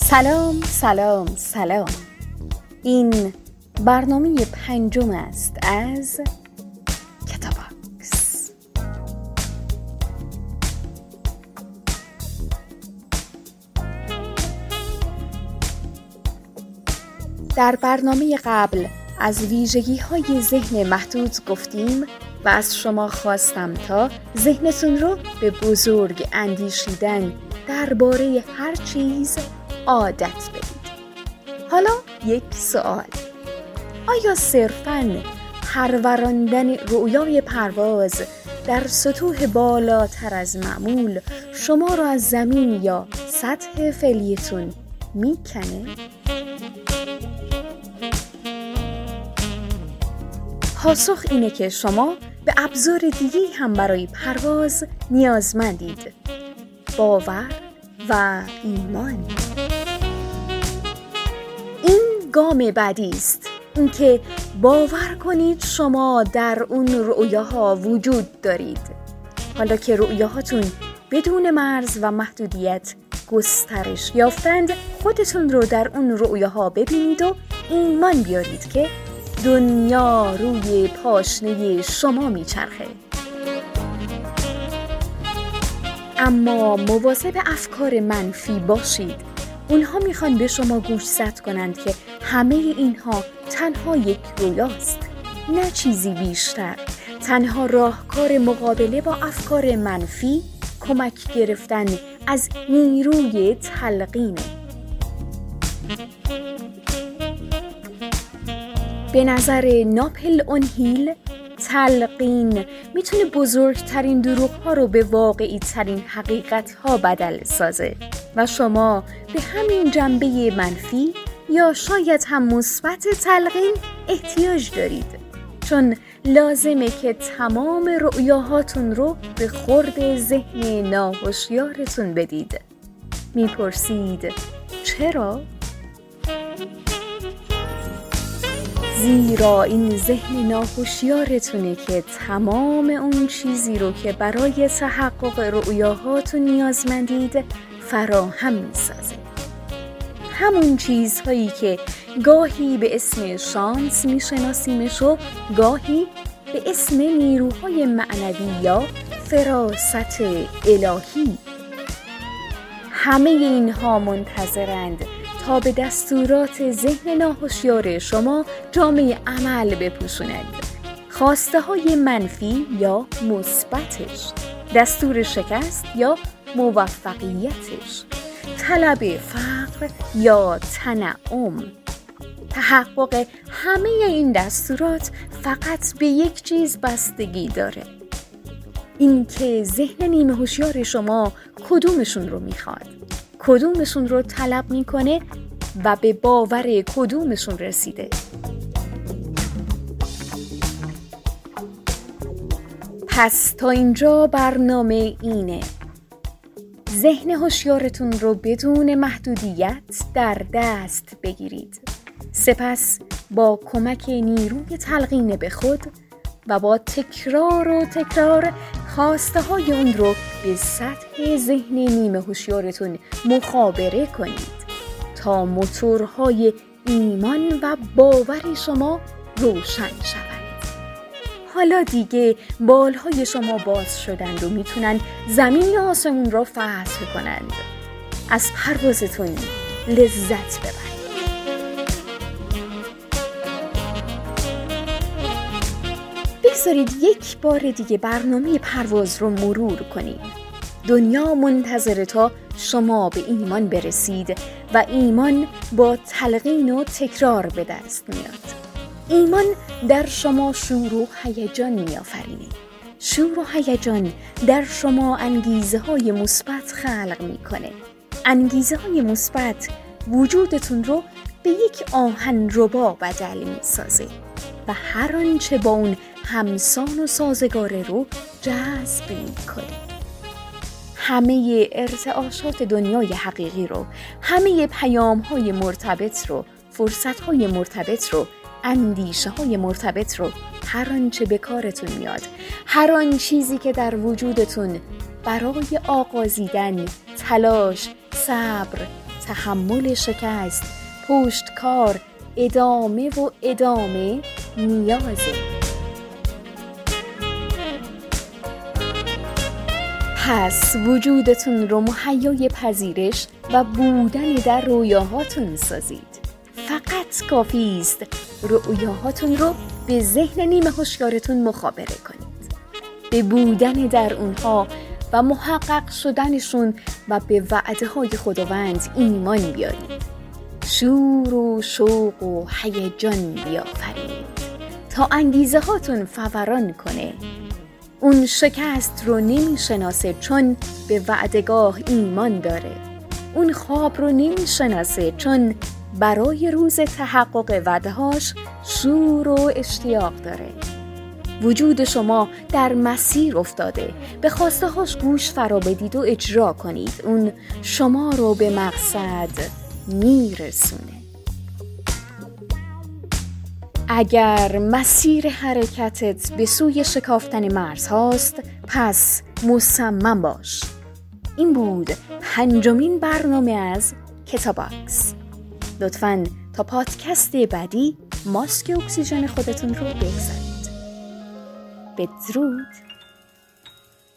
سلام سلام سلام. این برنامه پنجم است از در برنامه قبل از ویژگی های ذهن محدود گفتیم و از شما خواستم تا ذهنتون رو به بزرگ اندیشیدن درباره هر چیز عادت بدید حالا یک سوال. آیا صرفاً پروراندن رویای پرواز در سطوح بالاتر از معمول شما را از زمین یا سطح فعلیتون می‌کنه؟ پاسخ اینه که شما به ابزار دیگه هم برای پرواز نیازمندید. باور و ایمان. این گام بعدی است. اینکه باور کنید شما در اون رؤیاها وجود دارید. حالا که رؤیاهاتون بدون مرز و محدودیت گسترش یافتند خودتون رو در اون رؤیاها ببینید و ایمان بیارید که دنیا روی پاشنه شما میچرخه. اما مواظب افکار منفی باشید. اونها می‌خوان به شما گوشزد کنند که همه اینها تنها یک رویاست نه چیزی بیشتر. تنها راهکار مقابله با افکار منفی کمک گرفتن از نیروی تلقینه. به نظر ناپل اونهیل تلقین می‌تونه بزرگترین دروغ ها رو به واقعی ترین حقیقت ها بدل سازه. و شما به همین جنبه منفی یا شاید هم مثبت تلقین احتیاج دارید. چون لازمه که تمام رؤیاهاتون رو به خورد ذهن ناهوشیارتون بدید. می‌پرسید چرا؟ زیرا این ذهن ناهوشیارتونه که تمام اون چیزی رو که برای تحقق رؤیاهاتون نیازمندید فراهم می‌سازه. همون چیزهایی که گاهی به اسم شانس میشناسیمش و گاهی به اسم نیروهای معنوی یا فراست الهی. همه اینها منتظرند به دستورات ذهن ناهوشیار شما جامعه عمل بپوشونند. خواسته های منفی یا مثبتش. دستور شکست یا موفقیتش. طلب فقر یا تنعم. تحقق همه این دستورات فقط به یک چیز بستگی داره. اینکه ذهن نیمه هوشیار شما کدومشون رو می‌خواد. کدومشون رو طلب می‌کنه و به باور کدومشون رسیده؟ پس تا اینجا برنامه اینه. ذهن هوشیارتون رو بدون محدودیت در دست بگیرید. سپس با کمک نیروی تلقین به خود و با تکرار و تکرار خواسته های اون رو به سطح ذهن نیمه هوشیارتون مخابره کنید تا موتورهای ایمان و باور شما روشن شود حالا دیگه بالهای شما باز شدند و می‌تونن زمین آسمون را فتح کنند. از پروازتون لذت ببرید. بگذارید یک بار دیگه برنامه پرواز رو مرور کنیم. دنیا منتظر تا شما به ایمان برسید و ایمان با تلقین و تکرار به دست میاد. ایمان در شما شور و هیجان میآفرینه. شور و هیجان در شما انگیزه های مثبت خلق می‌کنه. انگیزه های مثبت وجودتون رو به یک آهن ربا بدل می‌سازه. و هر آنچه با اون همسان و سازگاره رو جذب می‌کنه همه ارتعاشات دنیای حقیقی رو همه پیام های مرتبط رو فرصت های مرتبط رو اندیشه های مرتبط رو هر آنچه به کارتون میاد هر آن چیزی که در وجودتون برای آغازیدن تلاش صبر تحمل شکست پشتکار ادامه و ادامه نیازه پس وجودتون رو مهیای پذیرش و بودن در رویاهاتون سازید فقط کافی است رؤیاهاتون رو به ذهن نیمه هوشیارتون مخابره کنید به بودن در اونها و محقق شدنشون و به وعده های خداوند ایمان بیارید شور و شوق و هیجان بیافرید انگیزه هاتون فوران کنه. اون شکست رو نمی‌شناسه چون به وعدگاه ایمان داره. اون خواب رو نمی‌شناسه چون برای روز تحقق وعدهاش شور و اشتیاق داره. وجود شما در مسیر افتاده. به خواسته هاش گوش فرا بدید و اجرا کنید. اون شما رو به مقصد میرسونه. اگر مسیر حرکتت به سوی شکافتن مرز هاست پس مصمم باش. این بود پنجمین برنامه از کتاباکس. لطفا تا پادکست بعدی ماسک اکسیژن خودتون رو بگذارید. بدرود.